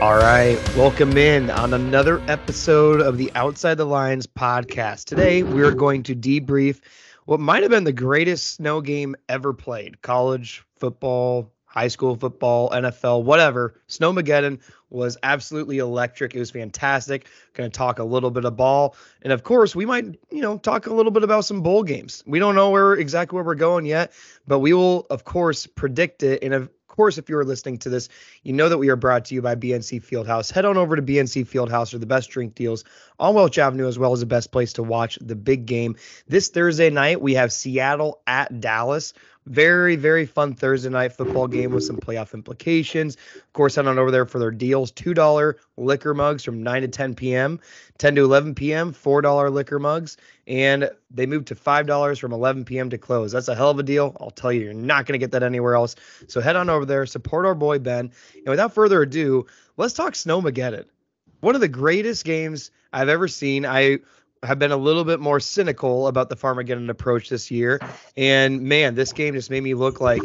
All right, welcome in on another episode of the Outside the Lines podcast. Today, we're going to debrief what might have been the greatest snow game ever played college football, high school football, NFL, whatever. Snowmageddon was absolutely electric. It was fantastic. Going to talk a little bit of ball. And of course, we might, you know, talk a little bit about some bowl games. We don't know where exactly where we're going yet, but we will, of course, predict it in a course, if you are listening to this, you know that we are brought to you by BNC Fieldhouse. Head on over to BNC Fieldhouse for the best drink deals on Welch Avenue, as well as the best place to watch the big game. This Thursday night, we have Seattle at Dallas. Very, very fun Thursday night football game with some playoff implications. Of course, head on over there for their deals. $2 liquor mugs from 9 to 10 p.m., 10 to 11 p.m., $4 liquor mugs, and they moved to $5 from 11 p.m. to close. That's a hell of a deal. I'll tell you, you're not going to get that anywhere else. So head on over there, support our boy Ben. And without further ado, let's talk Snowmageddon. One of the greatest games I've ever seen. I have been a little bit more cynical about the Farmageddon approach this year. And man, this game just made me look like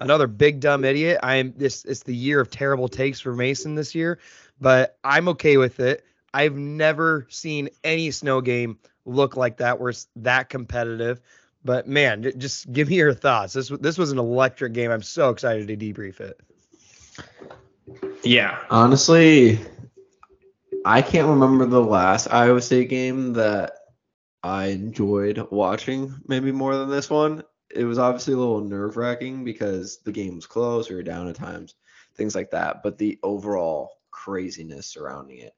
another big dumb idiot. I'm this it's the year of terrible takes for Mason this year, but I'm okay with it. I've never seen any snow game look like that where it's that competitive. But man, just give me your thoughts. This this was an electric game. I'm so excited to debrief it. Yeah, honestly, I can't remember the last Iowa State game that I enjoyed watching maybe more than this one. It was obviously a little nerve wracking because the game was close, we were down at times, things like that. But the overall craziness surrounding it,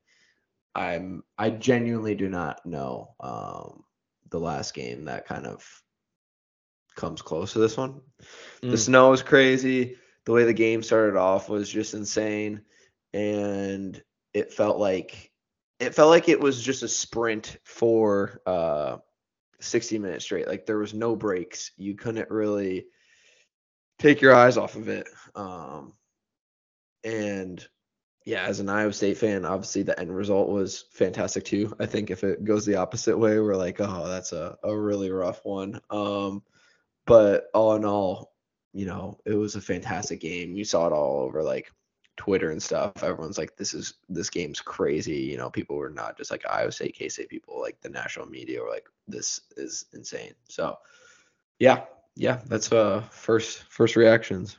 I'm I genuinely do not know um, the last game that kind of comes close to this one. Mm. The snow was crazy. The way the game started off was just insane, and it felt like it felt like it was just a sprint for uh 60 minutes straight. Like there was no breaks. You couldn't really take your eyes off of it. Um and yeah, as an Iowa State fan, obviously the end result was fantastic too. I think if it goes the opposite way, we're like, oh, that's a, a really rough one. Um, but all in all, you know, it was a fantastic game. You saw it all over like Twitter and stuff, everyone's like, "This is this game's crazy." You know, people were not just like Iowa State, K State people, like the national media were like, "This is insane." So, yeah, yeah, that's uh first first reactions.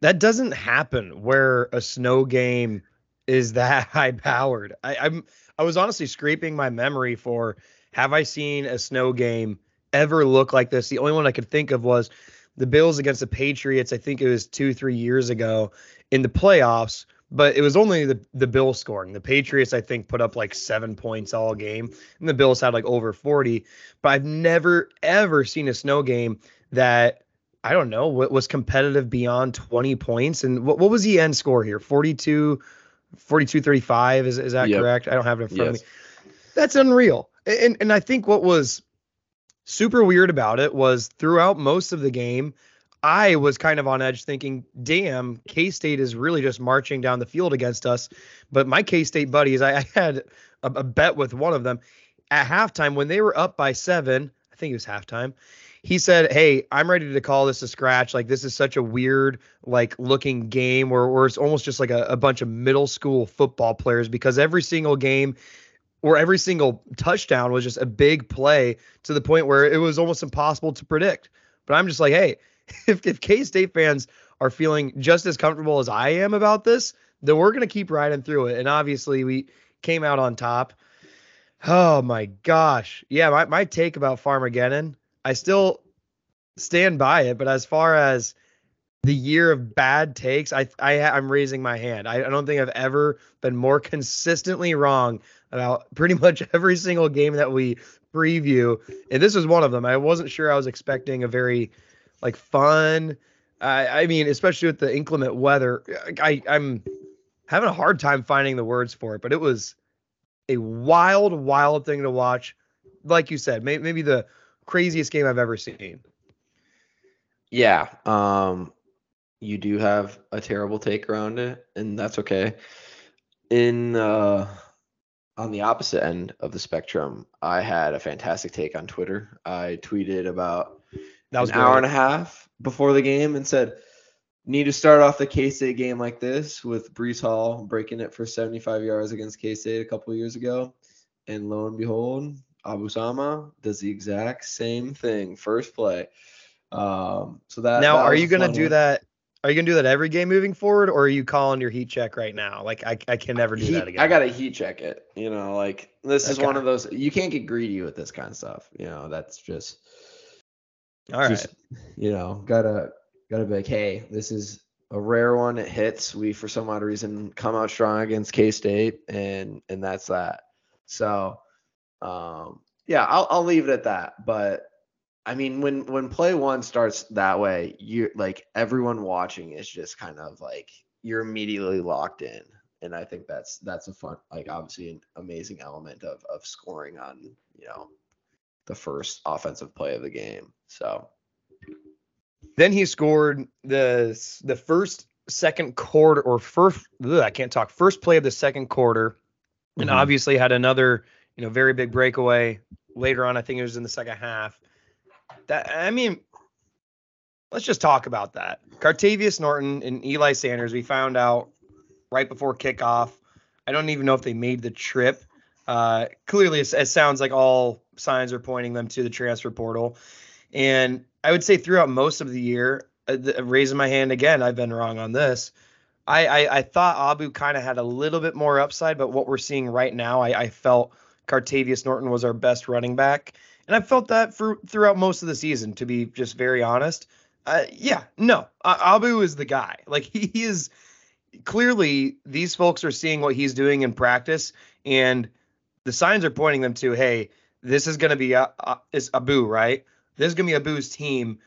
That doesn't happen where a snow game is that high powered. I, I'm I was honestly scraping my memory for have I seen a snow game ever look like this? The only one I could think of was the Bills against the Patriots. I think it was two, three years ago in the playoffs, but it was only the the Bills scoring. The Patriots, I think, put up like seven points all game, and the Bills had like over 40. But I've never ever seen a snow game that I don't know what was competitive beyond 20 points. And what, what was the end score here? 42, 42 35. Is, is that yep. correct? I don't have it in front yes. of me. That's unreal. And and I think what was super weird about it was throughout most of the game, I was kind of on edge thinking, damn, K State is really just marching down the field against us. But my K State buddies, I, I had a, a, bet with one of them at halftime when they were up by seven. I think it was halftime. He said, Hey, I'm ready to call this a scratch. Like, this is such a weird, like, looking game where, where it's almost just like a, a bunch of middle school football players because every single game, or every single touchdown was just a big play to the point where it was almost impossible to predict. But I'm just like, hey, if, if K State fans are feeling just as comfortable as I am about this, then we're going to keep riding through it. And obviously, we came out on top. Oh my gosh. Yeah, my, my take about Farmageddon, I still stand by it. But as far as the year of bad takes, I, I I'm raising my hand. I, I don't think I've ever been more consistently wrong about pretty much every single game that we preview, and this was one of them. I wasn't sure I was expecting a very like fun. I, mean, especially with the inclement weather, I, I'm having a hard time finding the words for it, but it was a wild, wild thing to watch. Like you said, may, maybe the craziest game I've ever seen. Yeah. Um, you do have a terrible take around it, and that's okay. In uh, on the opposite end of the spectrum, I had a fantastic take on Twitter. I tweeted about that was an hour and a half before the game and said, need to start off the K State game like this with Breece Hall breaking it for 75 yards against K State a couple years ago. And lo and behold, Abu Sama does the exact same thing. First play. Um, so that now, that are you gonna do one. that? Are you gonna do that every game moving forward, or are you calling your heat check right now? Like I, I can never do Heat- that again. I gotta heat check it. You know, like this is one of those you can't get greedy with this kind of stuff. You know, that's just All right. just you know, gotta gotta be like, hey, this is a rare one. It hits. We for some odd reason come out strong against K State, and and that's that. So, um, yeah, I'll I'll leave it at that. But I mean, when when play one starts that way, you like everyone watching is just kind of like you're immediately locked in, and I think that's that's a fun, like obviously an amazing element of of scoring on you know the first offensive play of the game. So. Then he scored the the first second quarter or first ugh, I can't talk first play of the second quarter, and Mhm. obviously had another you know very big breakaway later on. I think it was in the second half. That I mean, let's just talk about that. Cartevious Norton and Eli Sanders. We found out right before kickoff. I don't even know if they made the trip. Uh, clearly, it's, it sounds like all signs are pointing them to the transfer portal. And I would say throughout most of the year, uh, th- raising my hand again, I've been wrong on this. I, I, I thought Abu kind of had a little bit more upside, but what we're seeing right now, I, I felt Cartevious Norton was our best running back. And I felt that for throughout most of the season, to be just very honest. Uh, yeah, no, uh, Abu is the guy. Like he, he is clearly these folks are seeing what he's doing in practice, and the signs are pointing them to, hey, this is going to be a, uh, is Abu, right? This is going to be Abu's team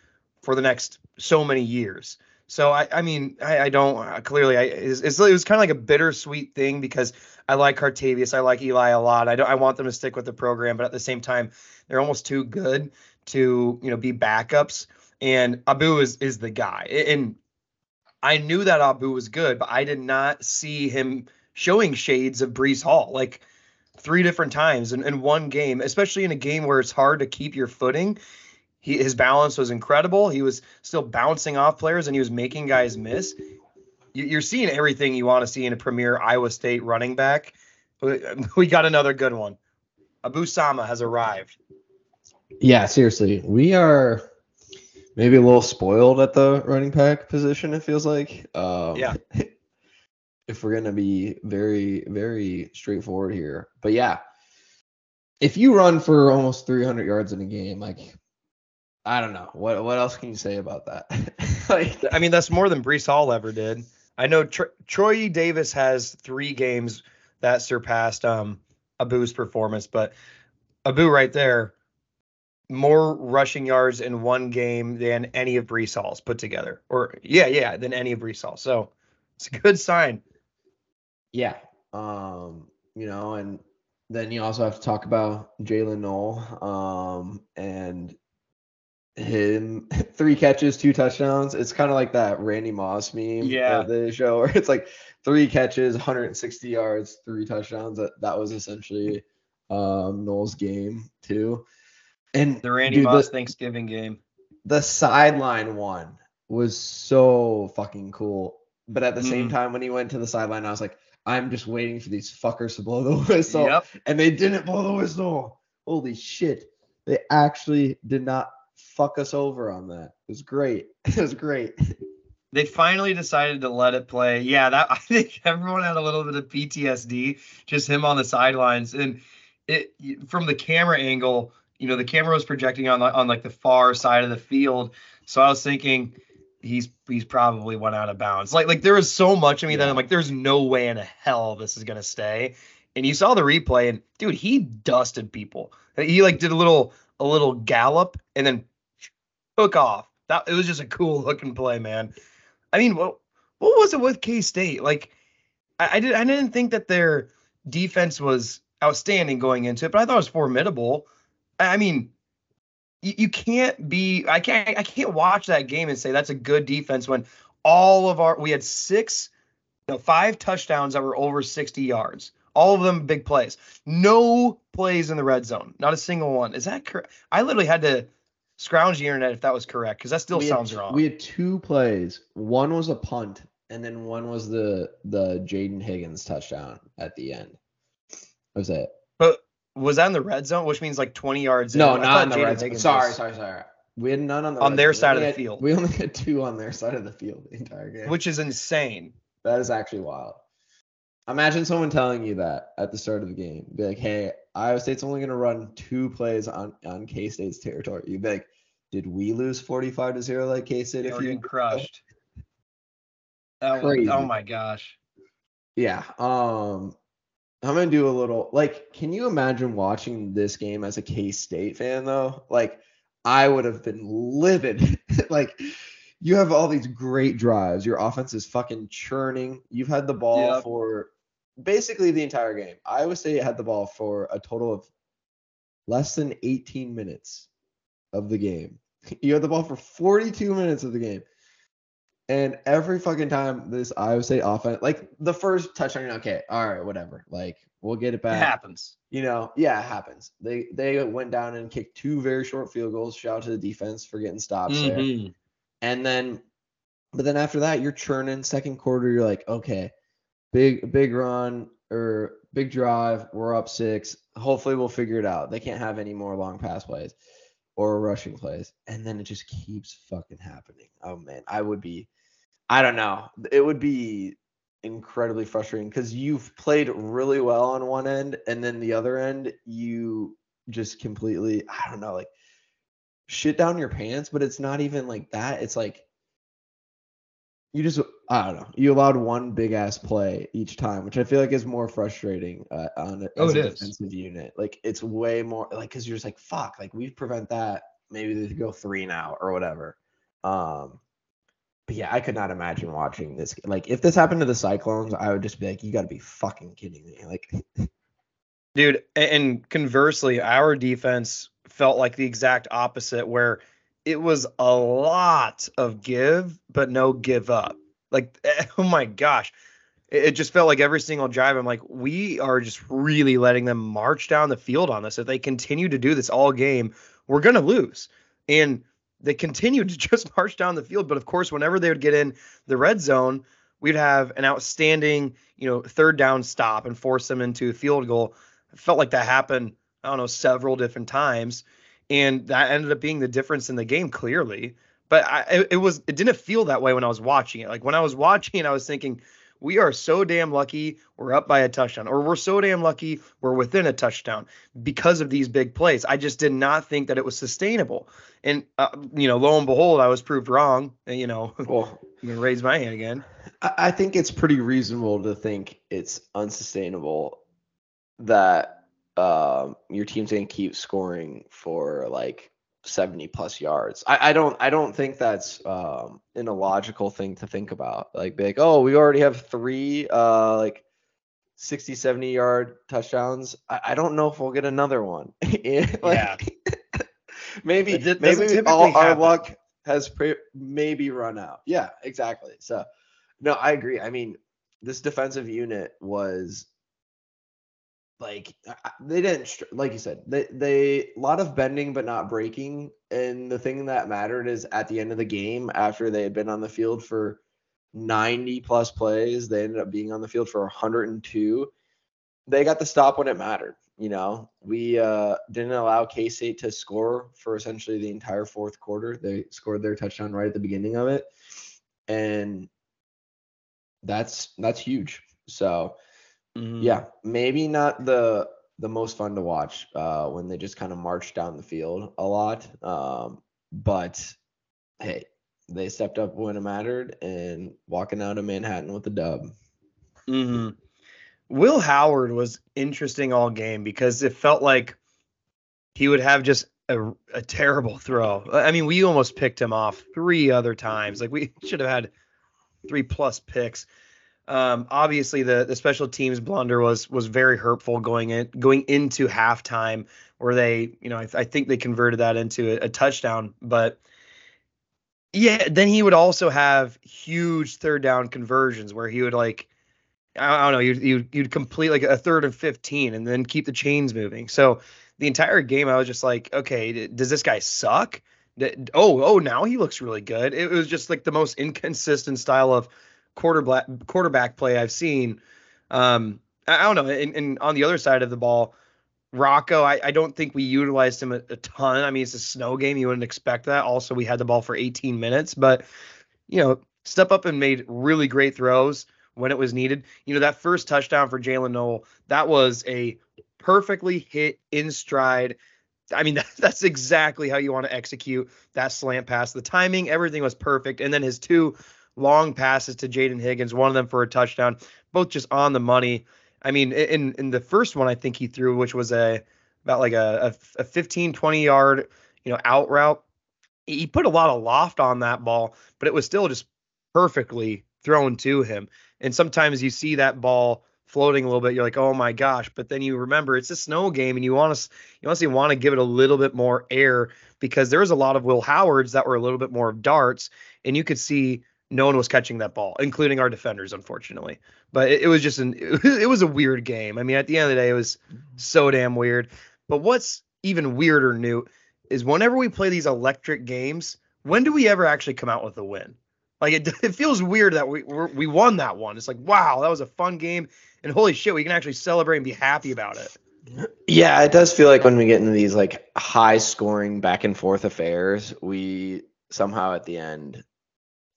for the next so many years. So I, I mean, I, I don't uh, clearly. I it's, it's, it was kind of like a bittersweet thing because I like Cartevious, I like Eli a lot. I don't, I want them to stick with the program, but at the same time, they're almost too good to you know be backups. And Abu is is the guy, and I knew that Abu was good, but I did not see him showing shades of Breece Hall like three different times in, in one game, especially in a game where it's hard to keep your footing. He, his balance was incredible. He was still bouncing off players and he was making guys miss. You, you're seeing everything you want to see in a premier Iowa State running back. We, we got another good one. Abu Sama has arrived. Yeah, seriously, we are maybe a little spoiled at the running back position. It feels like. Um, Yeah. If we're gonna be very, very straightforward here, but yeah, if you run for almost 300 yards in a game, like, I don't know what what else can you say about that? like, I mean, that's more than Breece Hall ever did. I know Tr- Troy Davis has three games that surpassed um, Abu's performance, but Abu right there, more rushing yards in one game than any of Breece Hall's put together. Or yeah, yeah, than any of Breece Hall. So it's a good sign. Yeah. Um, you know, and then you also have to talk about Jaylin Noel. Um, and him three catches, two touchdowns. It's kind of like that Randy Moss meme Yeah. they show where it's like three catches, 160 yards, three touchdowns. That that was essentially um Noel's game too. And The Randy dude, Moss the- Thanksgiving game. the sideline one was so fucking cool. But at the same Mhm. time, when he went to the sideline, I was like, I'm just waiting for these fuckers to blow the whistle. Yep. And they didn't blow the whistle. Holy shit. They actually did not fuck us over on that. It was great. It was great. They finally decided to let it play. Yeah, that I think everyone had a little bit of PTSD, just him on the sidelines, and it from the camera angle. You know, the camera was projecting on on like the far side of the field, so I was thinking he's he's probably went out of bounds. Like like there was so much of me that I'm like, there's no way in hell this is gonna stay. And you saw the replay, and dude, he dusted people. He like did a little a little gallop and then took off. That it was just a cool looking play, man. I mean, what what was it with K State? Like, I, I did I didn't think that their defense was outstanding going into it, but I thought it was formidable. I, I mean, you, you can't be I can't I can't watch that game and say that's a good defense when all of our we had six no five touchdowns that were over 60 yards. All of them big plays. No plays in the red zone. Not a single one. Is that correct? I literally had to Scrounge the internet if that was correct, because that still We sounds t- wrong. We had two plays. One was a punt, and then one was the the Jaden Higgins touchdown at the end. That was it. but was that in the red zone, which means like 20 yards? No, in? Not on the Jaden red zone. Higgins Sorry, was- sorry, sorry. We had none on the On red their zone. Side of only the field. We only had two on their side of the field the entire game. Which is insane. that is actually wild. Imagine someone telling you that at the start of the game. Be like, hey, Iowa State's only gonna run two plays on, on K State's territory. You'd be like, did we lose 45 to 0 like K State If you getting crushed. That was- oh my gosh. Yeah. Um I'm gonna do a little like can you imagine watching this game as a K State fan though? Like I would have been livid. like you have all these great drives. Your offense is fucking churning. You've had the ball Yep. for basically the entire game. Iowa State had the ball for a total of less than 18 minutes of the game. You had the ball for 42 minutes of the game. And every fucking time this Iowa State offense, like the first touchdown, you're okay, all right, whatever. Like we'll get it It back. happens. You know, yeah, it happens. They they went down and kicked two very short field goals. Shout out to the defense for getting stops there. Mm-hmm. And then, but then after that, you're churning. Second quarter, you're like, okay, big big run or big drive. We're up six. Hopefully, we'll figure it out. They can't have any more long pass plays or rushing plays. And then it just keeps fucking happening. Oh man, I would be, I don't know. It would be incredibly frustrating because you've played really well on one end, and then the other end, you just completely, I don't know, like shit down your pants, but it's not even like that. It's like you just I don't know. You allowed one big ass play each time, which I feel like is more frustrating uh, on Oh, as a is. defensive unit. Like it's way more like because you're just like fuck, like we prevent that. Maybe they go three now or whatever. Um, but yeah, I could not imagine watching this. Like if this happened to the Cyclones, I would just be like, you got to be fucking kidding me. Like Dude, and conversely, our defense felt like the exact opposite, where it was a lot of give, but no give up. Like, oh my gosh. It just felt like every single drive, I'm like, we are just really letting them march down the field on this. If they continue to do this all game, we're going to lose. And they continued to just march down the field. But of course, whenever they would get in the red zone, we'd have an outstanding, you know, third down stop and force them into a field goal. It felt like that happened, I don't know, several different times. And that ended up being the difference in the game clearly. But I, it, it was it didn't feel that way when I was watching it. Like when I was watching it, I was thinking, we are so damn lucky we're up by a touchdown, or we're so damn lucky we're within a touchdown because of these big plays. I just did not think that it was sustainable. And uh, you know, lo and behold, I was proved wrong. And, you know, well, I'm well, gonna raise my hand again. I think it's pretty reasonable to think it's unsustainable that um, your team's going to keep scoring for like 70 plus yards. I, I don't I don't think that's um, an illogical thing to think about. Like be like, oh, we already have three uh, like 60, 70 yard touchdowns. I, I don't know if we'll get another one. Like, maybe It d- maybe typically all our luck has pre- maybe run out. Yeah, exactly. So no, I agree. I mean, this defensive unit was like they didn't like you said they they a lot of bending but not breaking and the thing that mattered is at the end of the game after they had been on the field for 90 plus plays they ended up being on the field for 102 they got the stop when it mattered you know? We uh didn't allow k-state to score for essentially the entire fourth quarter. They scored their touchdown right at the beginning of it and that's that's huge. So Mhm. yeah, maybe not the the most fun to watch uh, when they just kind of march down the field a lot. Um, but hey, they stepped up when it mattered and walking out of Manhattan with a dub. hmm Will Howard was interesting all game because it felt like he would have just a, a terrible throw. I mean, we almost picked him off three other times. Like we should have had three plus picks. Um, obviously, the the special teams blunder was was very hurtful going in going into halftime, where they, you know, I, I think they converted that into a, a touchdown. But yeah, then he would also have huge third down conversions where he would like I don't know, you'd, you'd, you'd complete like a third and 15 and then keep the chains moving. So the entire game, I was just like, okay, does this guy suck? oh, oh, now he looks really good. It was just like the most inconsistent style of quarterback quarterback play I've seen. Um, I, don't know. And, and, on the other side of the ball, Rocco, I, I don't think we utilized him a, a, ton. I mean, it's a snow game. You wouldn't expect that. Also, we had the ball for 18 minutes, but you know, step up and made really great throws when it was needed. You know, that first touchdown for Jaylin Noel, that was a perfectly hit in stride. I mean, that, that's exactly how you want to execute that slant pass. The timing, everything was perfect. And then his two long passes to Jaden Higgins, one of them for a touchdown, both just on the money. I mean, in in the first one, I think he threw, which was a about like a, a, a 15, 20 yard, you know, out route. He put a lot of loft on that ball, but it was still just perfectly thrown to him. And sometimes you see that ball floating a little bit, you're like, oh my gosh. But then you remember it's a snow game, and you want to you honestly want to give it a little bit more air because there's a lot of Will Howards that were a little bit more of darts, and you could see no one was catching that ball, including our defenders, unfortunately. But it, it, was just an it was a weird game. I mean, at the end of the day, it was so damn weird. But what's even weirder, Newt, is whenever we play these electric games, when do we ever actually come out with a win? Like it, it feels weird that we we won that one. It's like wow, that was a fun game, and holy shit, we can actually celebrate and be happy about it. Yeah, it does feel like when we get into these like high scoring back and forth affairs, we somehow at the end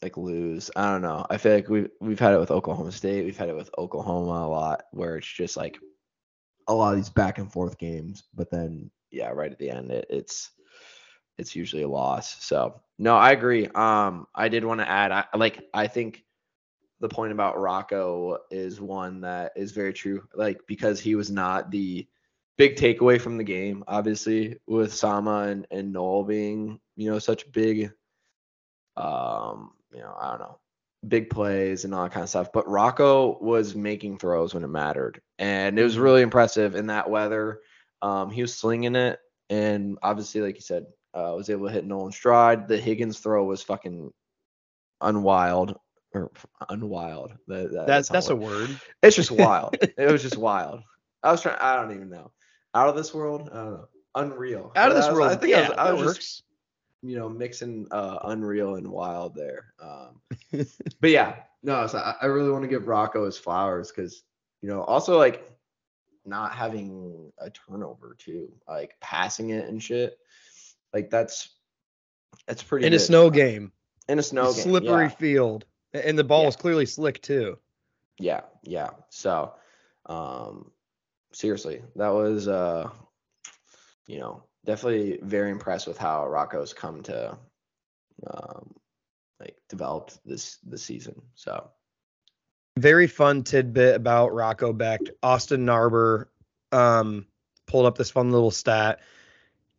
like lose. I don't know. I feel like we've we've had it with Oklahoma State. We've had it with Oklahoma a lot, where it's just like a lot of these back and forth games. But then, yeah, right at the end, it, it's it's usually a loss. So no, I agree. Um, I did want to add, I like I think the point about Rocco is one that is very true. Like because he was not the big takeaway from the game, obviously, with Sama and, and Noel being, you know, such big um you know, I don't know, big plays and all that kind of stuff. But Rocco was making throws when it mattered, and it was really impressive in that weather. Um, he was slinging it, and obviously, like you said, uh, was able to hit Nolan stride. The Higgins throw was fucking unwild or unwild. That, that, that's that's a word. It's just wild. it was just wild. I was trying. I don't even know. Out of this world. I don't know. Unreal. Out of this was, world. I think yeah, I was, I was just, works you know, mixing uh, Unreal and Wild there. Um, but yeah, no, so I, I really want to give Rocco his flowers because, you know, also like not having a turnover too, like passing it and shit. Like that's that's pretty in good. a snow game. In a snow a game, slippery yeah. field, and the ball yeah. is clearly slick too. Yeah, yeah. So, um, seriously, that was uh, you know, definitely very impressed with how Rocco's come to um, like developed this this season. So very fun tidbit about Rocco Becht. Austin Narber um, pulled up this fun little stat.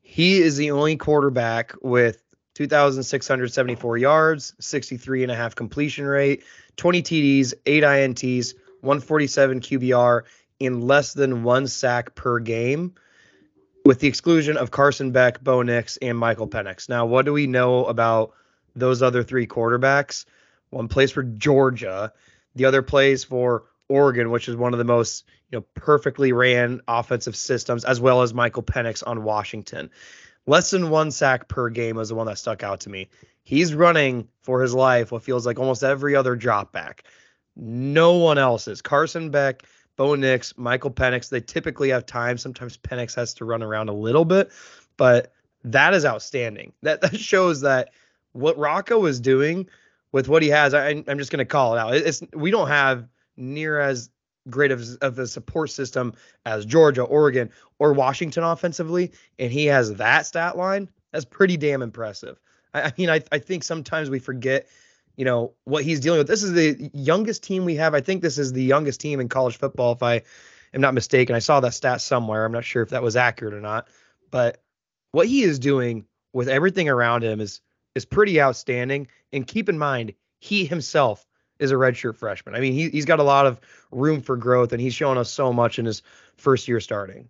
He is the only quarterback with 2,674 yards, 63 and a half completion rate, 20 TDs, 8 INTs, 147 QBR, in less than one sack per game with the exclusion of Carson Beck, Bo Nix, and Michael Penix. Now, what do we know about those other three quarterbacks? One plays for Georgia, the other plays for Oregon, which is one of the most you know perfectly ran offensive systems, as well as Michael Penix on Washington. Less than one sack per game was the one that stuck out to me. He's running for his life what feels like almost every other drop back. No one else is. Carson Beck Bo Nix, Michael Penix, they typically have time. Sometimes Penix has to run around a little bit, but that is outstanding. That that shows that what Rocco is doing with what he has. I, am just going to call it out. It's we don't have near as great of, of a support system as Georgia, Oregon, or Washington offensively, and he has that stat line. That's pretty damn impressive. I, I mean, I, I think sometimes we forget you know what he's dealing with. This is the youngest team we have. I think this is the youngest team in college football, if I am not mistaken. I saw that stat somewhere. I'm not sure if that was accurate or not, but what he is doing with everything around him is is pretty outstanding. And keep in mind, he himself is a redshirt freshman. I mean, he he's got a lot of room for growth, and he's shown us so much in his first year starting.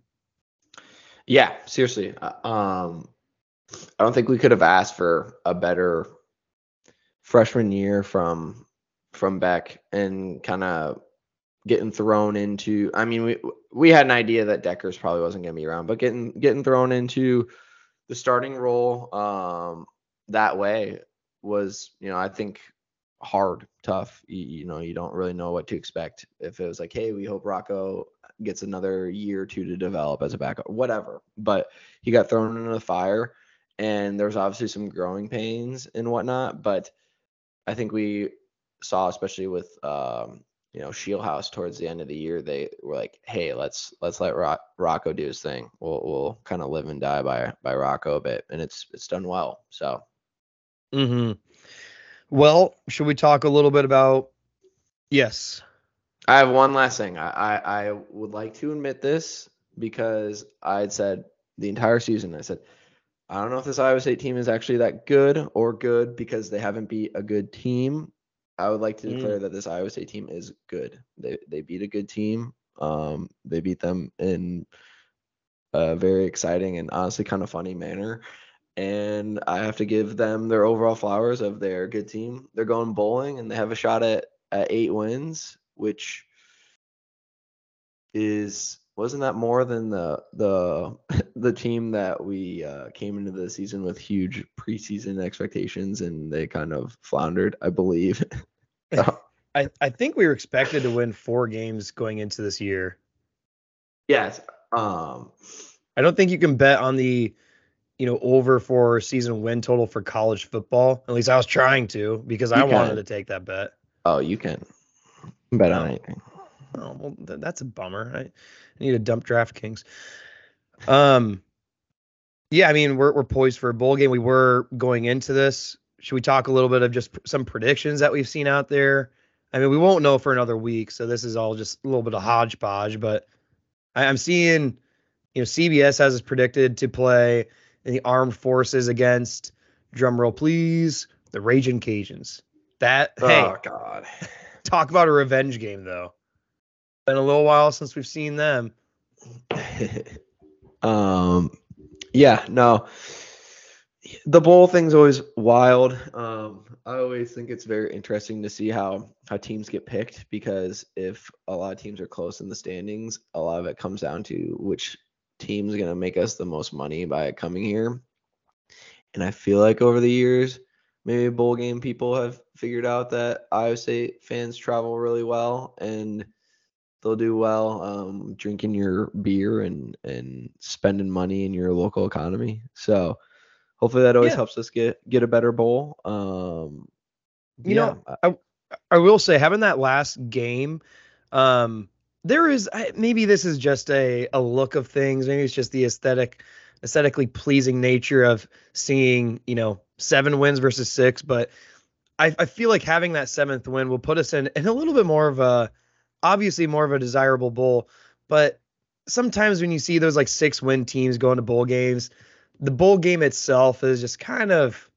Yeah, seriously. Uh, um, I don't think we could have asked for a better freshman year from from Becht and kind of getting thrown into I mean we we had an idea that Dekkers probably wasn't going to be around but getting getting thrown into the starting role um that way was, you know, I think hard, tough. You, you know, you don't really know what to expect. If it was like, hey, we hope Rocco gets another year or two to develop as a backup, whatever. But he got thrown into the fire, and there was obviously some growing pains and whatnot. But I think we saw, especially with um, you know Scheelhaase towards the end of the year, they were like, "Hey, let's let's let Rock, Rocco do his thing. We'll we'll kind of live and die by by Rocco a bit, and it's it's done well. So, hmm Well, should we talk a little bit about? Yes. I have one last thing. I I, I would like to admit this because I had said the entire season. I said I don't know if this Iowa State team is actually that good or good because they haven't beat a good team. I would like to Mm. declare that this Iowa State team is good. They they beat a good team. Um, they beat them in a very exciting and honestly kind of funny manner. And I have to give them their overall flowers of their good team. They're going bowling and they have a shot at, at eight wins, which is wasn't that more than the the the team that we uh, came into the season with huge preseason expectations and they kind of floundered, I believe. I, I think we were expected to win four games going into this year. yes. Um I don't think you can bet on the, you know, over for season win total for college football. At least I was trying to because I You wanted to take that bet. oh you can bet on anything. Oh well, th- that's a bummer. I, I need to dump DraftKings. Um, yeah, I mean we're we're poised for a bowl game. We were going into this. Should we talk a little bit of just some predictions that we've seen out there? I mean, we won't know for another week, so this is all just a little bit of hodgepodge. But I, I'm seeing, you know, CBS has us predicted to play in the armed forces against drumroll please the Raging Cajuns. That hey, Oh god. talk about a revenge game though. Been a little while since we've seen them. um yeah no. The bowl thing's always wild. Um i always think it's very interesting to see how how teams get picked because if a lot of teams are close in the standings a lot of it comes down to which team's going to make us the most money by coming here. And i feel like over the years maybe bowl game people have figured out that iowa state fans travel really well and they'll do well um, drinking your beer and and spending money in your local economy. So hopefully that always Yeah. helps us get get a better bowl. Um, You know, yeah, I will say having that last game, um, there is maybe this is just a a look of things. Maybe it's just the aesthetic, aesthetically pleasing nature of seeing you know seven wins versus six. But I, I feel like having that seventh win will put us in in a little bit more of a obviously more of a desirable bowl. But sometimes when you see those like six win teams going to bowl games, the bowl game itself is just kind of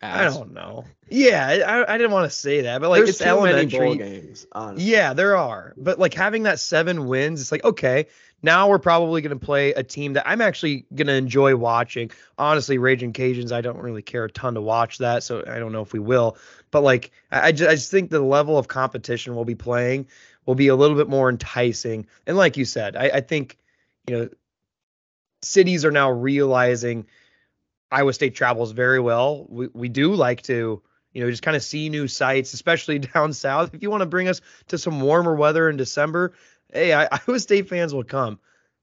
I don't know. Yeah, I, I didn't want to say that, but like There's it's too many elementary. bowl games. Honestly. Yeah, there are. But like having that seven wins, it's like, okay, now we're probably going to play a team that I'm actually going to enjoy watching. Honestly, Raging Cajuns, I don't really care a ton to watch that. So I don't know if we will. But like, I, just, I just think the level of competition we'll be playing will be a little bit more enticing. And like you said, I, I think, you know, cities are now realizing Iowa State travels very well. We, we do like to, you know, just kind of see new sights, especially down south. If you want to bring us to some warmer weather in December, hey, I, Iowa State fans will come.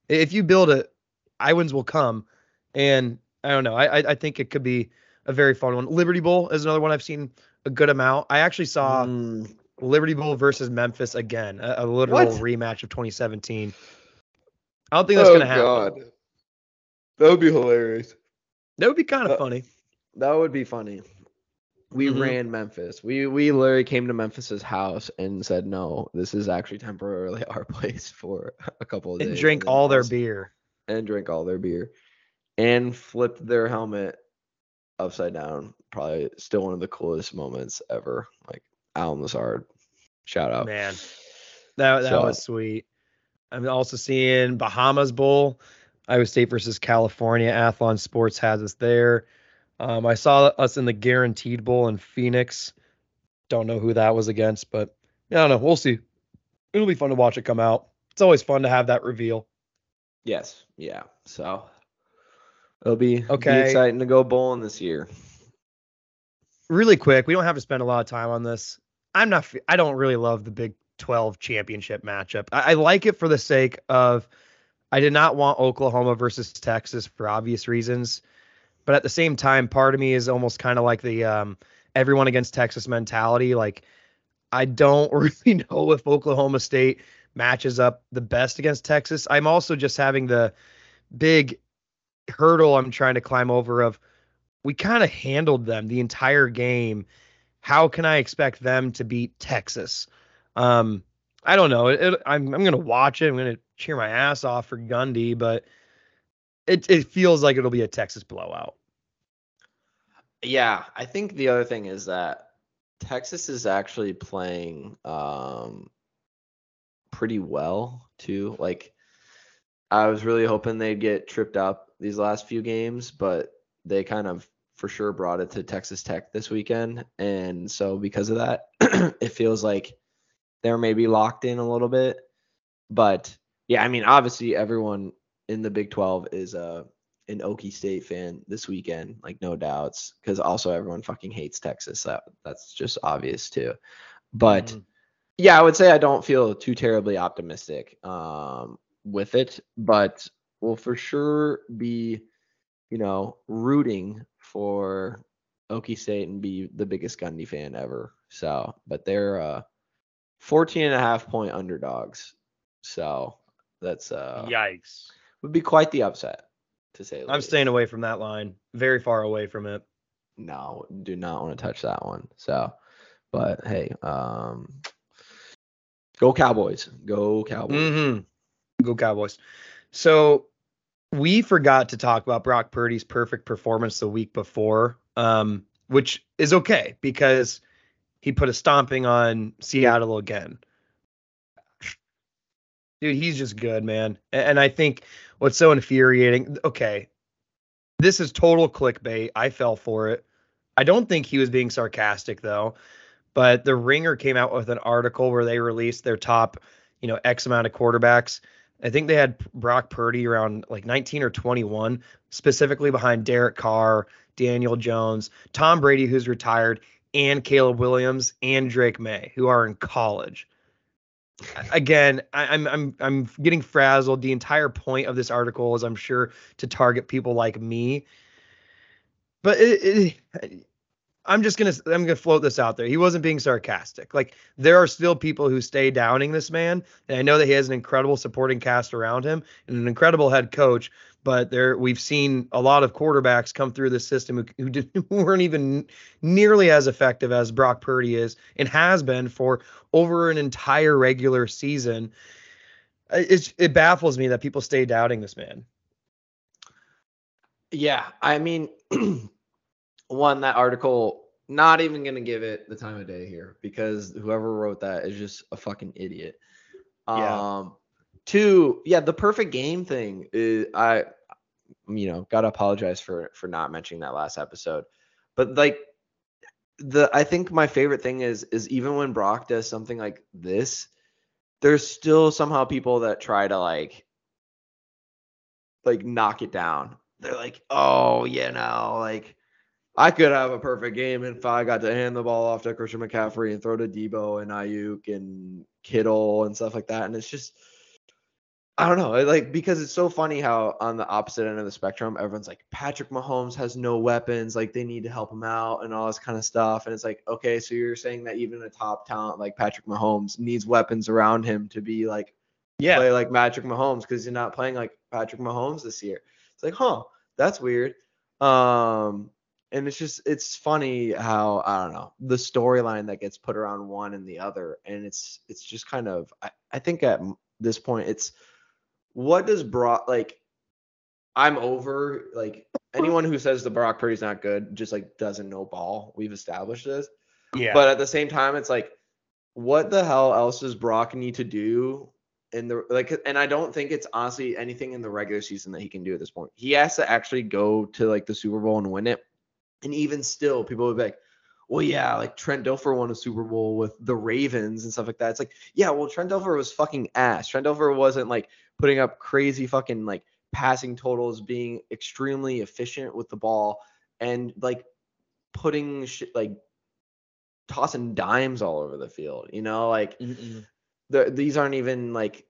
If you build it, Iowans will come. And I don't know. I, I I think it could be a very fun one. Liberty Bowl is another one I've seen a good amount. I actually saw Mm, Liberty Bowl versus Memphis again, a, a literal What? rematch of 2017. I don't think that's oh, gonna happen. God. That would be hilarious. That would be kind of Uh, funny. That would be funny. We Mhm. ran Memphis. We we literally came to Memphis's house and said, "No, this is actually temporarily our place for a couple of days." And drink all their beer. and drink all their beer, and flipped their helmet upside down. Probably still one of the coolest moments ever. Like Allen Lazard, shout out. Man, that that So- was sweet. I'm also seeing Bahamas Bowl, Iowa State versus California. Athlon Sports has us there. Um, I saw us in the Guaranteed Bowl in Phoenix. Don't know who that was against, but yeah, I don't know. We'll see. It'll be fun to watch it come out. It's always fun to have that reveal. Yes, yeah. So it'll be it'll be Okay. exciting to go bowling this year. really quick, we don't have to spend a lot of time on this. I'm not. I don't really love the Big 12 championship matchup. I, I like it for the sake of. I did not want Oklahoma versus Texas for obvious reasons, but at the same time, part of me is almost kind of like the um, everyone against Texas mentality. Like, I don't really know if Oklahoma State matches up the best against Texas. I'm also just having the big hurdle I'm trying to climb over of we kind of handled them the entire game. How can I expect them to beat Texas? Um, I don't know. It, it, I'm I'm gonna watch it. I'm gonna cheer my ass off for Gundy, but it it feels like it'll be a Texas blowout. Yeah, I think the other thing is that Texas is actually playing um, pretty well too. Like I was really hoping they'd get tripped up these last few games, but they kind of for sure brought it to Texas Tech this weekend. And so because of that, it feels like they're maybe locked in a little bit. But yeah, I mean, obviously everyone in the Big 12 is a an Okie State fan this weekend, like no doubts, because also everyone fucking hates Texas. That that's just obvious too. But mm-hmm. yeah, I would say I don't feel too terribly optimistic um, with it, but we'll for sure be, you know, rooting for Okie State and be the biggest Gundy fan ever. So, but they're uh 14 and a half point underdogs. So that's uh yikes. Would be quite the upset to say. I'm least. staying away from that line, very far away from it. No, do not want to touch that one. So, but hey, um, go Cowboys, go Cowboys, mm-hmm. go Cowboys. So we forgot to talk about Brock Purdy's perfect performance the week before, um, which is okay because he put a stomping on Seattle again. Dude, he's just good, man. And I think what's so infuriating, okay, this is total clickbait. I fell for it. I don't think he was being sarcastic though. But the Ringer came out with an article where they released their top, you know, X amount of quarterbacks I think they had Brock Purdy around like 19 or 21, specifically behind Derek Carr, Daniel Jones, Tom Brady, who's retired, and Caleb Williams and Drake Maye, who are in college. Again, I, I'm I'm I'm getting frazzled. The entire point of this article is, I'm sure, to target people like me. But it, it, I'm just gonna I'm gonna float this out there. He wasn't being sarcastic. Like there are still people who stay downing this man, and I know that he has an incredible supporting cast around him and an incredible head coach. But there we've seen a lot of quarterbacks come through this system who, who, did, who weren't even nearly as effective as Brock Purdy is and has been for over an entire regular season. It's, it baffles me that people stay doubting this man. Yeah, I mean. one that article not even gonna give it the time of day here because whoever wrote that is just a fucking idiot. Yeah. Um two, yeah, the perfect game thing is I you know, gotta apologize for for not mentioning that last episode. But like the I think my favorite thing is is even when Brock does something like this, there's still somehow people that try to like like knock it down. They're like, oh, you know, like I could have a perfect game if I got to hand the ball off to Christian McCaffrey and throw to Deebo and Aiyuk and Kittle and stuff like that. And it's just, I don't know, like because it's so funny how on the opposite end of the spectrum, everyone's like Patrick Mahomes has no weapons, like they need to help him out and all this kind of stuff. And it's like, okay, so you're saying that even a top talent like Patrick Mahomes needs weapons around him to be like, yeah, play like Patrick Mahomes because you're not playing like Patrick Mahomes this year. It's like, huh, that's weird. Um, and it's just it's funny how I don't know the storyline that gets put around one and the other, and it's it's just kind of I, I think at this point it's what does Brock like I'm over like anyone who says the Brock Purdy's not good just like doesn't know ball. We've established this. Yeah. But at the same time, it's like, what the hell else does Brock need to do in the like? And I don't think it's honestly anything in the regular season that he can do at this point. He has to actually go to like the Super Bowl and win it. And even still, people would be like, well, yeah, like Trent Dilfer won a Super Bowl with the Ravens and stuff like that. It's like, yeah, well, Trent Dilfer was fucking ass. Trent Dilfer wasn't like putting up crazy fucking like passing totals, being extremely efficient with the ball. And like putting shit like tossing dimes all over the field. You know, like these aren't even like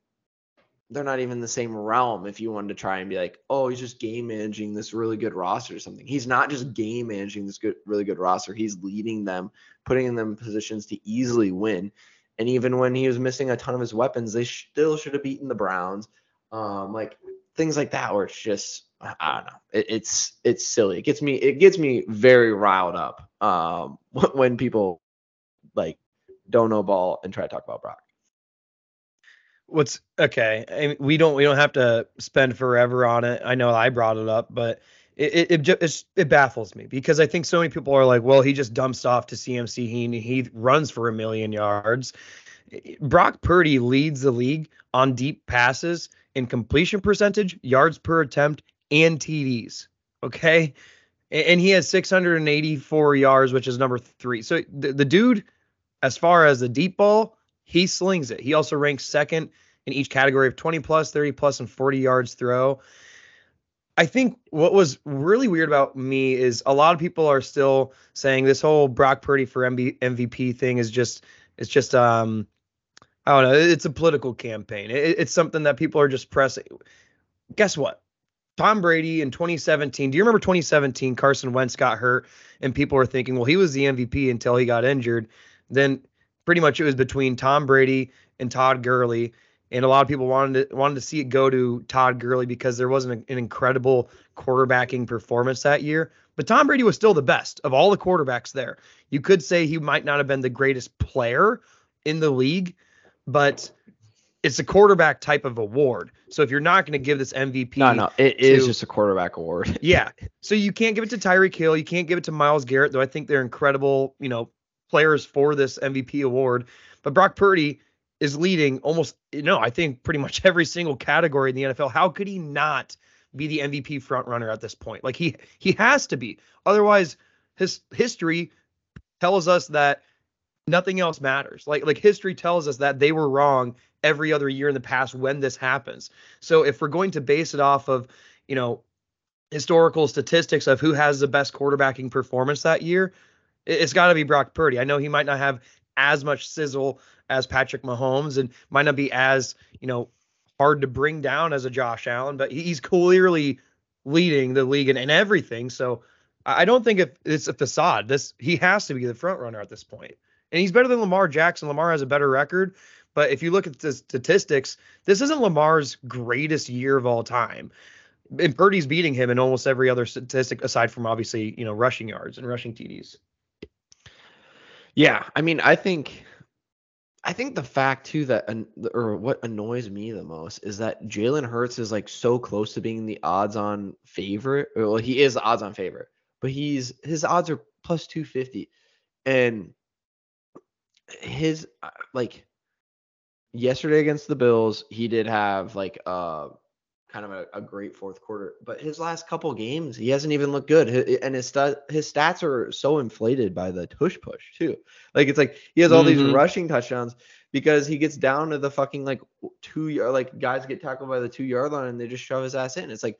they're not even the same realm if you wanted to try and be like oh he's just game managing this really good roster or something he's not just game managing this good really good roster he's leading them putting them in positions to easily win and even when he was missing a ton of his weapons they still should have beaten the browns um like things like that where it's just i don't know it, it's it's silly it gets me it gets me very riled up um when people like don't know ball and try to talk about brock What's okay? I mean, we don't we don't have to spend forever on it. I know I brought it up, but it it it, it baffles me because I think so many people are like, well, he just dumps off to CMC. He he runs for a million yards. Brock Purdy leads the league on deep passes in completion percentage, yards per attempt, and TDs. Okay. And he has 684 yards, which is number three. So the, the dude, as far as the deep ball, he slings it. He also ranks second in each category of 20 plus, 30 plus, and 40 yards throw. I think what was really weird about me is a lot of people are still saying this whole Brock Purdy for MB, MVP thing is just it's just um I don't know it's a political campaign. It, it's something that people are just pressing. Guess what? Tom Brady in 2017. Do you remember 2017? Carson Wentz got hurt, and people were thinking, well, he was the MVP until he got injured. Then pretty much it was between Tom Brady and Todd Gurley, and a lot of people wanted to wanted to see it go to Todd Gurley because there wasn't an incredible quarterbacking performance that year. But Tom Brady was still the best of all the quarterbacks there. You could say he might not have been the greatest player in the league, but it's a quarterback type of award. So if you're not going to give this MVP, No, no, it is to- just a quarterback award. yeah. So you can't give it to Tyreek Hill. You can't give it to Myles Garrett, though I think they're incredible, you know, players for this MVP award. But Brock Purdy is leading almost, you know, I think pretty much every single category in the NFL. How could he not be the MVP front runner at this point? Like he he has to be. Otherwise, his history tells us that nothing else matters. Like like history tells us that they were wrong every other year in the past when this happens. So if we're going to base it off of, you know, historical statistics of who has the best quarterbacking performance that year, it's got to be Brock Purdy. I know he might not have as much sizzle as Patrick Mahomes and might not be as, you know, hard to bring down as a Josh Allen, but he's clearly leading the league in, in everything. So I don't think if it's a facade. This he has to be the front runner at this point. And he's better than Lamar Jackson. Lamar has a better record, but if you look at the statistics, this isn't Lamar's greatest year of all time. And Purdy's beating him in almost every other statistic aside from obviously, you know, rushing yards and rushing TDs. Yeah, I mean, I think, I think the fact too that, or what annoys me the most is that Jalen Hurts is like so close to being the odds-on favorite. Well, he is the odds-on favorite, but he's his odds are plus two fifty, and his uh, like yesterday against the Bills, he did have like uh kind of a, a great fourth quarter, but his last couple games, he hasn't even looked good, and his stu- his stats are so inflated by the tush push too. Like it's like he has all these Mhm. rushing touchdowns because he gets down to the fucking like two yard, like guys get tackled by the two yard line and they just shove his ass in. It's like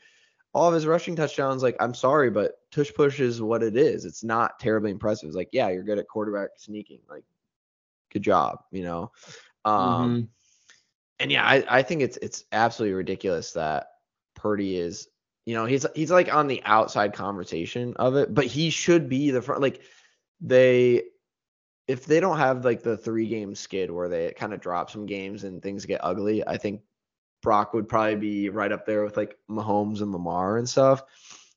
all of his rushing touchdowns. Like I'm sorry, but tush push is what it is. It's not terribly impressive. It's like yeah, you're good at quarterback sneaking. Like good job, you know. Um, and yeah, I, I think it's it's absolutely ridiculous that Purdy is, you know, he's he's like on the outside conversation of it, but he should be the front. Like they, if they don't have like the three game skid where they kind of drop some games and things get ugly, I think Brock would probably be right up there with like Mahomes and Lamar and stuff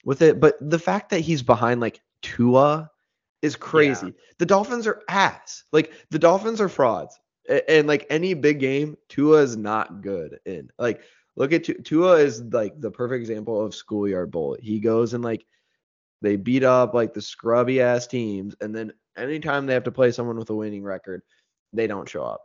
with it. But the fact that he's behind like Tua is crazy. The Dolphins are ass. Like the Dolphins are frauds. And, like any big game, Tua is not good in. Like look at Tua is like the perfect example of schoolyard bullet. He goes and like they beat up like the scrubby ass teams, and then anytime they have to play someone with a winning record, they don't show up.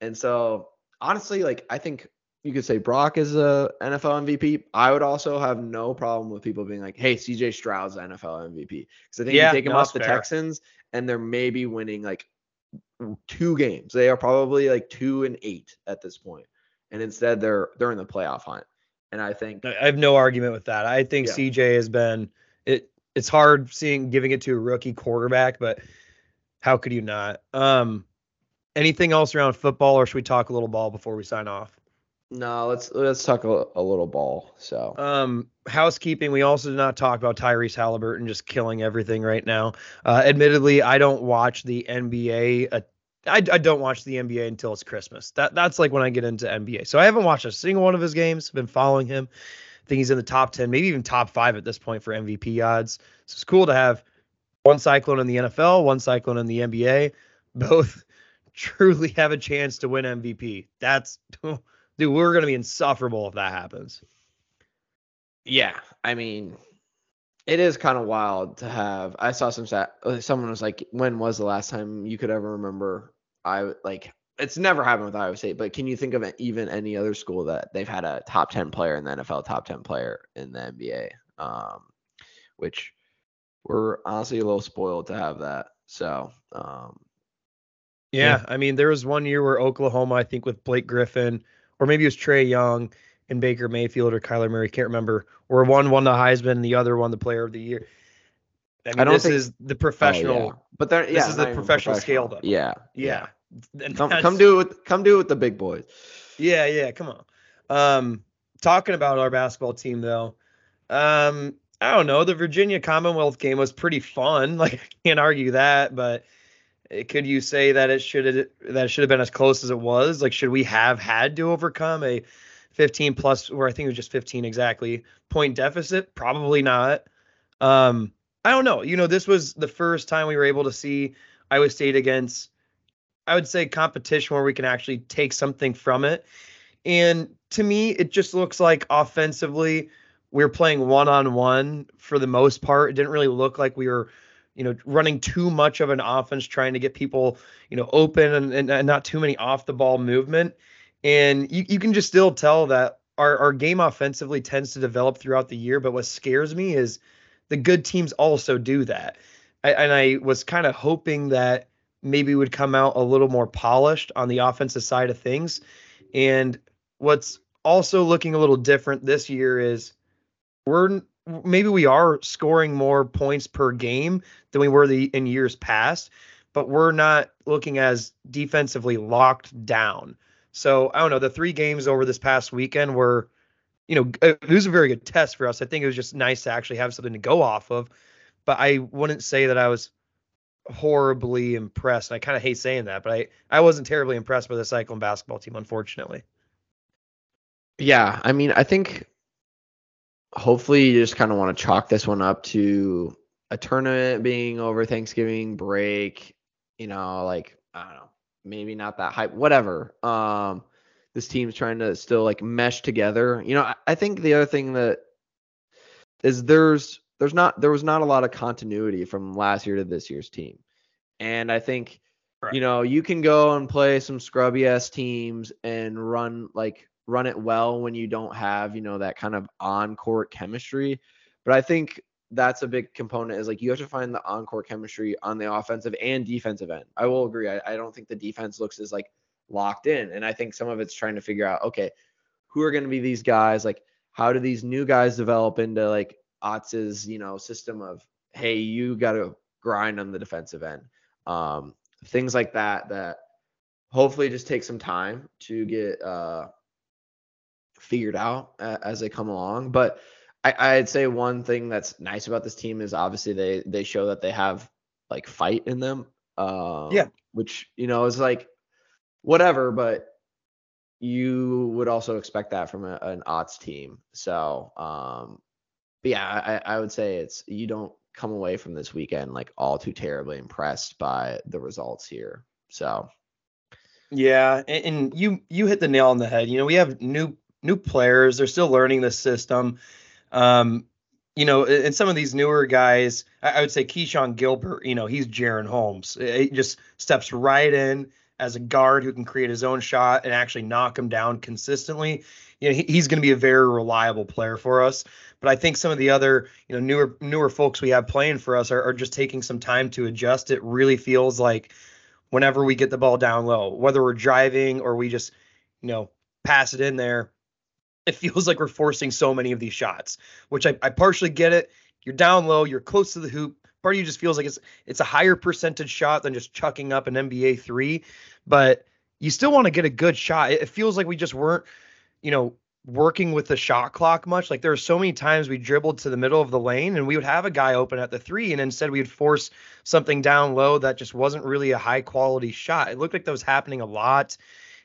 And so honestly, like I think you could say Brock is a NFL MVP. I would also have no problem with people being like, "Hey, CJ Stroud's NFL MVP," because I think Yeah, you take him off the fair. Texans, and they're maybe winning like two games. They are probably like two and eight at this point, and instead they're they're in the playoff hunt. And I think I have no argument with that. I think Yeah. CJ has been it it's hard seeing giving it to a rookie quarterback, but how could you not? Um, anything else around football, or should we talk a little ball before we sign off? No, let's let's talk a, a little ball. So Um, housekeeping. We also did not talk about Tyrese Halliburton just killing everything right now. Uh, admittedly, I don't watch the NBA. Uh, I, I don't watch the NBA until it's Christmas. That that's like when I get into NBA. So I haven't watched a single one of his games. Been following him. I think he's in the top ten, maybe even top five at this point for MVP odds. So it's cool to have one cyclone in the NFL, one cyclone in the NBA. Both truly have a chance to win MVP. That's dude, we're gonna be insufferable if that happens. Yeah, I mean, it is kind of wild to have. I saw some stat. Someone was like, "When was the last time you could ever remember?" I like. It's never happened with Iowa State, but can you think of even any other school that they've had a top ten player in the NFL, top ten player in the NBA? Um, which we're honestly a little spoiled to have that. So, um, Yeah, I mean, there was one year where Oklahoma, I think, with Blake Griffin, or maybe it was Trae Young and Baker Mayfield or Kyler Murray, can't remember, where one won the Heisman the other won the Player of the Year. I mean, don't this think- is the oh, professional. yeah. but they're this is the professional scaled up. Yeah, Yeah, Come come do it with come do it with the big boys. Yeah, yeah, come on. Um, talking about our basketball team though, um, I don't know. The Virginia Commonwealth game was pretty fun. Like, I can't argue that, but eh, could you say that it should have that should have been as close as it was? Like, should we have had to overcome a 15 plus, or I think it was just 15 exactly point deficit? Probably not. Um, I don't know. You know, this was the first time we were able to see Iowa State against I would say competition where we can actually take something from it. And to me, it just looks like offensively, we are playing one on one for the most part. It didn't really look like we were, you know, running too much of an offense trying to get people, you know, open and, and, and not too many off the ball movement. And you, you can just still tell that our, our game offensively tends to develop throughout the year. But what scares me is the good teams also do that. I, and I was kind of hoping that maybe would come out a little more polished on the offensive side of things. And what's also looking a little different this year is we're maybe we are scoring more points per game than we were the in years past, but we're not looking as defensively locked down. So I don't know. The three games over this past weekend were, you know, uh, it was a very good test for us. I think it was just nice to actually have something to go off of. But I wouldn't say that I was horribly impressed. I kind of hate saying that, but I I wasn't terribly impressed by the Cyclone basketball team, unfortunately. Yeah, I mean, I think hopefully you just kind of want to chalk this one up to a tournament being over Thanksgiving break, you know, like I don't know, maybe not that hype, whatever. Um this team's trying to still like mesh together. You know, I, I think the other thing that is there's there's not there was not a lot of continuity from last year to this year's team. And I think Correct. you know, you can go and play some scrubby ass teams and run like run it well when you don't have, you know, that kind of on-court chemistry. But I think that's a big component is like you have to find the on-court chemistry on the offensive and defensive end. I will agree. I, I don't think the defense looks as like locked in. And I think some of it's trying to figure out, okay, who are going to be these guys? Like, how do these new guys develop into like Otz's, you know, system of, hey, you got to grind on the defensive end. Um, things like that, that hopefully just take some time to get uh, figured out as they come along. But I, I'd say one thing that's nice about this team is obviously they they show that they have like fight in them. Um, Yeah. Which you know is like whatever, but you would also expect that from a, an Otz team. So, um, but yeah, I, I would say it's you don't come away from this weekend like all too terribly impressed by the results here. So Yeah, and, and you you hit the nail on the head. You know, we have new new players. They're still learning the system. Um, you know, and some of these newer guys, I, I would say Keshon Gilbert. You know, he's Jaren Holmes. He just steps right in as a guard who can create his own shot and actually knock him down consistently. You know, he, he's going to be a very reliable player for us. But I think some of the other, you know, newer newer folks we have playing for us are, are just taking some time to adjust. It really feels like whenever we get the ball down low, whether we're driving or we just, you know, pass it in there, it feels like we're forcing so many of these shots, which I, I partially get it. you're down low, you're close to the hoop. Part of you just feels like it's it's a higher percentage shot than just chucking up an NBA three, but you still want to get a good shot. It, it feels like we just weren't, you know, working with the shot clock much. Like there were so many times we dribbled to the middle of the lane and we would have a guy open at the three, and instead we would force something down low that just wasn't really a high quality shot. It looked like that was happening a lot,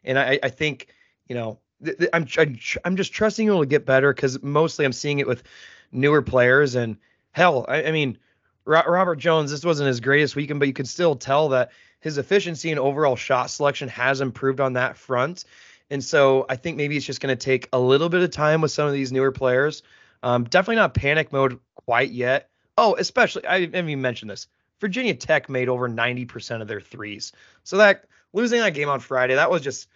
and I, I think you know th- th- I'm I'm, I'm just trusting it will get better because mostly I'm seeing it with newer players and hell, I, I mean. Robert Jones, this wasn't his greatest weekend, but you could still tell that his efficiency and overall shot selection has improved on that front. And so I think maybe it's just going to take a little bit of time with some of these newer players. Um, definitely not panic mode quite yet. Oh, especially I haven't even mentioned this. Virginia Tech made over 90% of their threes. So that losing that game on Friday, that was just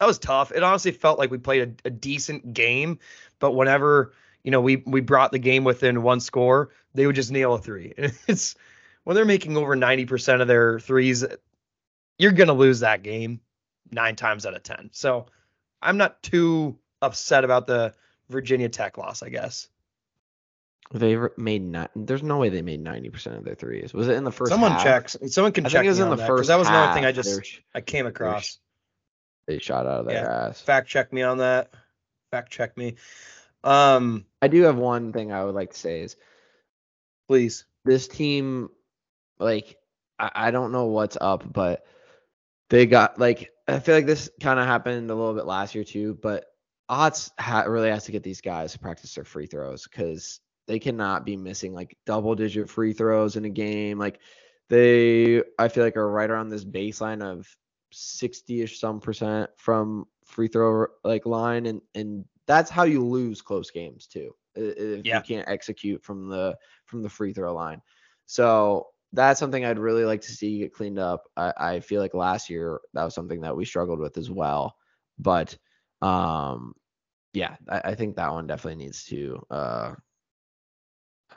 that was tough. It honestly felt like we played a, a decent game, but whenever you know we we brought the game within one score, they would just nail a three. it's when they're making over 90% of their threes, you're gonna lose that game nine times out of ten. So I'm not too upset about the Virginia Tech loss, I guess. They made not. There's no way they made ninety percent of their threes. Was it in the first? Someone half? checks. Someone can I check. think it was in the that, first. That was another thing I just I came across. They shot out of their Yeah. ass. Fact check me on that. Fact check me. Um, I do have one thing I would like to say is please. this team, like, I, I don't know what's up, but they got like I feel like this kind of happened a little bit last year too, but Otz ha- really has to get these guys to practice their free throws because they cannot be missing like double digit free throws in a game. Like they, I feel like are right around this baseline of 60ish some percent from free throw like line, and and that's how you lose close games too. If Yeah. you can't execute from the from the free throw line. So that's something I'd really like to see get cleaned up. I, I feel like last year that was something that we struggled with as well. But um yeah, I, I think that one definitely needs to uh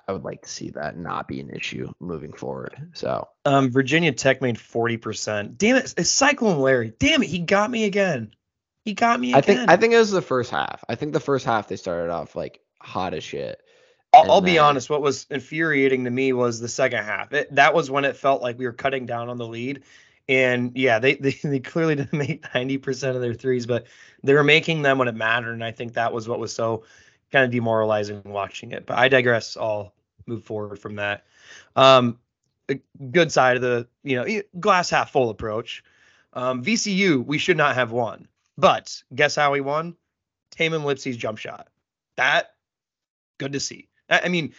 I would like to see that not be an issue moving forward. So Um, Virginia Tech made forty percent. Damn it! It's Cyclone Larry. Damn it! He got me again. He got me again. I think I think it was the first half. I think the first half they started off like hot as shit. I'll, I'll be honest. What was infuriating to me was the second half. It, that was when it felt like we were cutting down on the lead. And yeah, they they, they clearly didn't make ninety percent of their threes, but they were making them when it mattered. And I think that was what was so kind of demoralizing watching it. But I digress. I'll move forward from that. Um, good side of the you know glass half full approach. Um, VCU we should not have won, but guess how we won? Tamin Lipsey's jump shot. That good to see. I, I mean,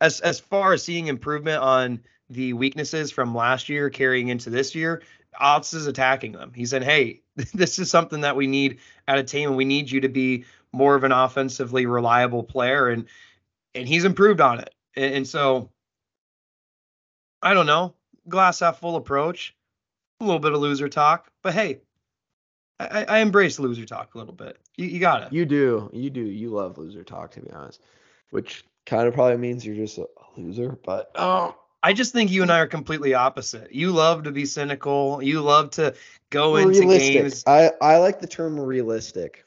as as far as seeing improvement on the weaknesses from last year carrying into this year, Otz is attacking them. He said, "Hey, this is something that we need at a team, and We need you to be more of an offensively reliable player," and and he's improved on it. And, and so, I don't know, glass half full approach, a little bit of loser talk, but hey, I, I embrace loser talk a little bit. You, you got it. You do. You do. You love loser talk to be honest. Which kind of probably means you're just a loser, but Oh, I just think you and I are completely opposite. You love to be cynical. You love to go into games. I I like the term realistic.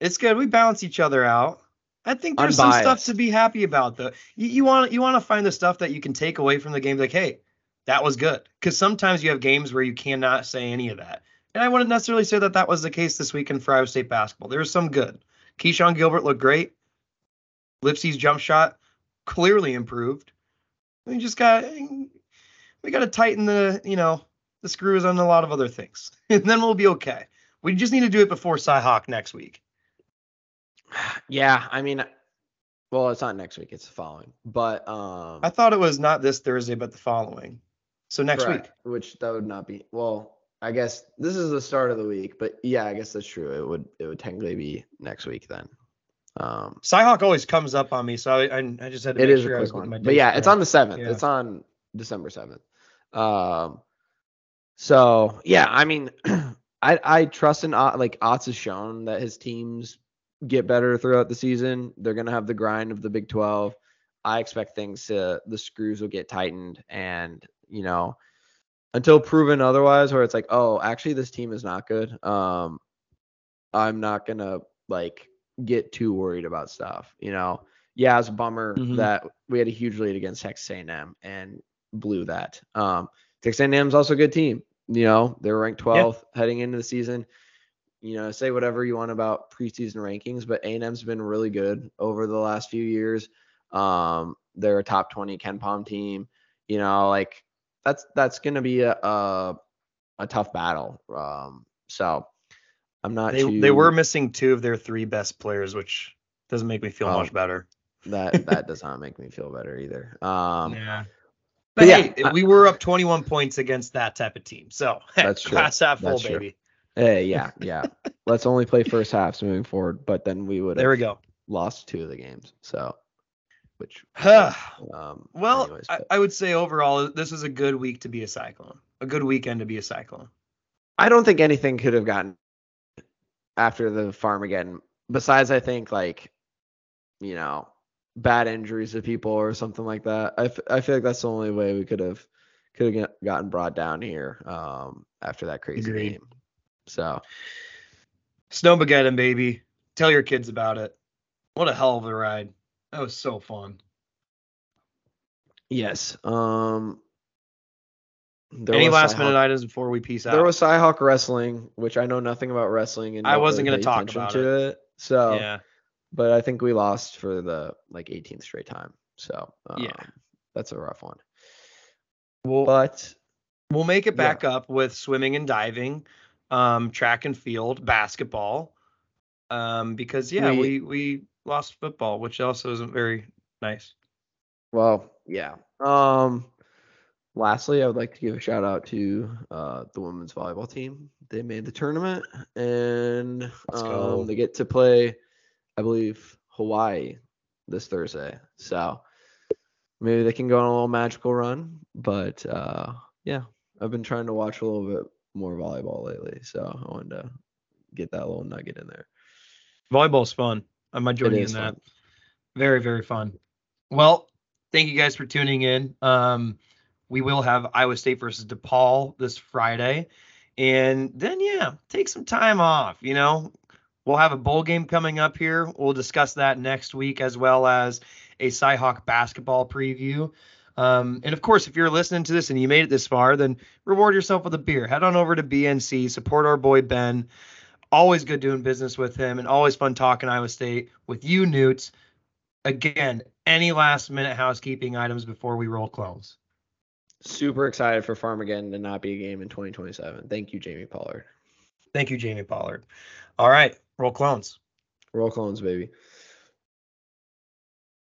It's good. We balance each other out. I think there's some stuff to be happy about though. You, you want you want to find the stuff that you can take away from the game. Like, hey, that was good. Because sometimes you have games where you cannot say any of that. And I wouldn't necessarily say that that was the case this weekend for Iowa State basketball. There was some good. Keshon Gilbert looked great. Lipsey's jump shot clearly improved. We just got we got to tighten the you know the screws on a lot of other things, and then we'll be okay. We just need to do it before Cyhawk next week. Yeah, I mean, well, it's not next week; it's the following. But um, I thought it was not this Thursday, but the following. So next correct, week. which that would not be. Well, I guess this is the start of the week, but yeah, I guess that's true. It would it would technically be next week then. Um, Cyhawk always comes up on me, so I, I, I just had to it make is sure a I was quick one, but yeah, it's on the seventh. Yeah. It's on December seventh. Um, so yeah, I mean, I I trust in like Otz has shown that his teams get better throughout the season. They're gonna have the grind of the Big Twelve. I expect things to the screws will get tightened, and you know, until proven otherwise, where it's like, oh, actually this team is not good. Um, I'm not gonna like get too worried about stuff. You know, yeah, it's a bummer Mhm. that we had a huge lead against Texas A&M and blew that. Um, Texas A&M is also a good team. You know, they're ranked 12th heading into the season. You know, say whatever you want about preseason rankings, but A&M's been really good over the last few years. Um, they're a top 20 KenPom team. You know, like that's that's gonna be a a, a tough battle. Um, so I'm not They too, they were missing two of their three best players, which doesn't make me feel Oh. much better. that that does not make me feel better either. Um, yeah. but But yeah, hey, I- we were up 21 points against that type of team. So That's true. glass half full, That's true. Hey, yeah, yeah. Let's only play first halves moving forward, but then we would There we go. lost two of the games. So, which, well, um, I, anyways, but I would say overall, this is a good week to be a Cyclone. A good weekend to be a Cyclone. I don't think anything could have gotten after the farm again. Besides, I think like, you know, bad injuries to people or something like that. I, f- I feel like that's the only way we could have could have gotten brought down here um, after that crazy Agreed. game. So Snowmageddon, baby. Tell your kids about it. What a hell of a ride. That was so fun. yes, um, there Any was last Cyhawk- minute items before we peace out? There was Cyhawk wrestling, which I know nothing about wrestling, and I wasn't really gonna talk about to it. So, yeah. but I think we lost for the like 18th straight time. So, um, Yeah. that's a rough one. We'll, But we'll make it yeah. back up with swimming and diving, um, track and field, basketball. Um, because yeah, We- we we lost football, which also isn't very nice. Well, yeah. Um lastly, I would like to give a shout out to uh the women's volleyball team. They made the tournament and um they get to play I believe Hawaii this Thursday. So maybe they can go on a little magical run, but uh yeah, I've been trying to watch a little bit more volleyball lately, so I wanted to get that little nugget in there. Volleyball's fun. I might join It you in that. fun. Very, very fun. Well, thank you guys for tuning in. Um, we will have Iowa State versus DePaul this Friday. And then, yeah, take some time off. You know, we'll have a bowl game coming up here. We'll discuss that next week, as well as a Cyhawk basketball preview. Um, and of course, if you're listening to this and you made it this far, then reward yourself with a beer. Head on over to BNC, support our boy Ben. Always good doing business with him and always fun talking Iowa State with you, Newts. Again, any last minute housekeeping items before we roll clones? Super excited for Farmageddon to not be a game in 2027. Thank you, Jamie Pollard. Thank you, Jamie Pollard. All right, roll clones. Roll clones, baby.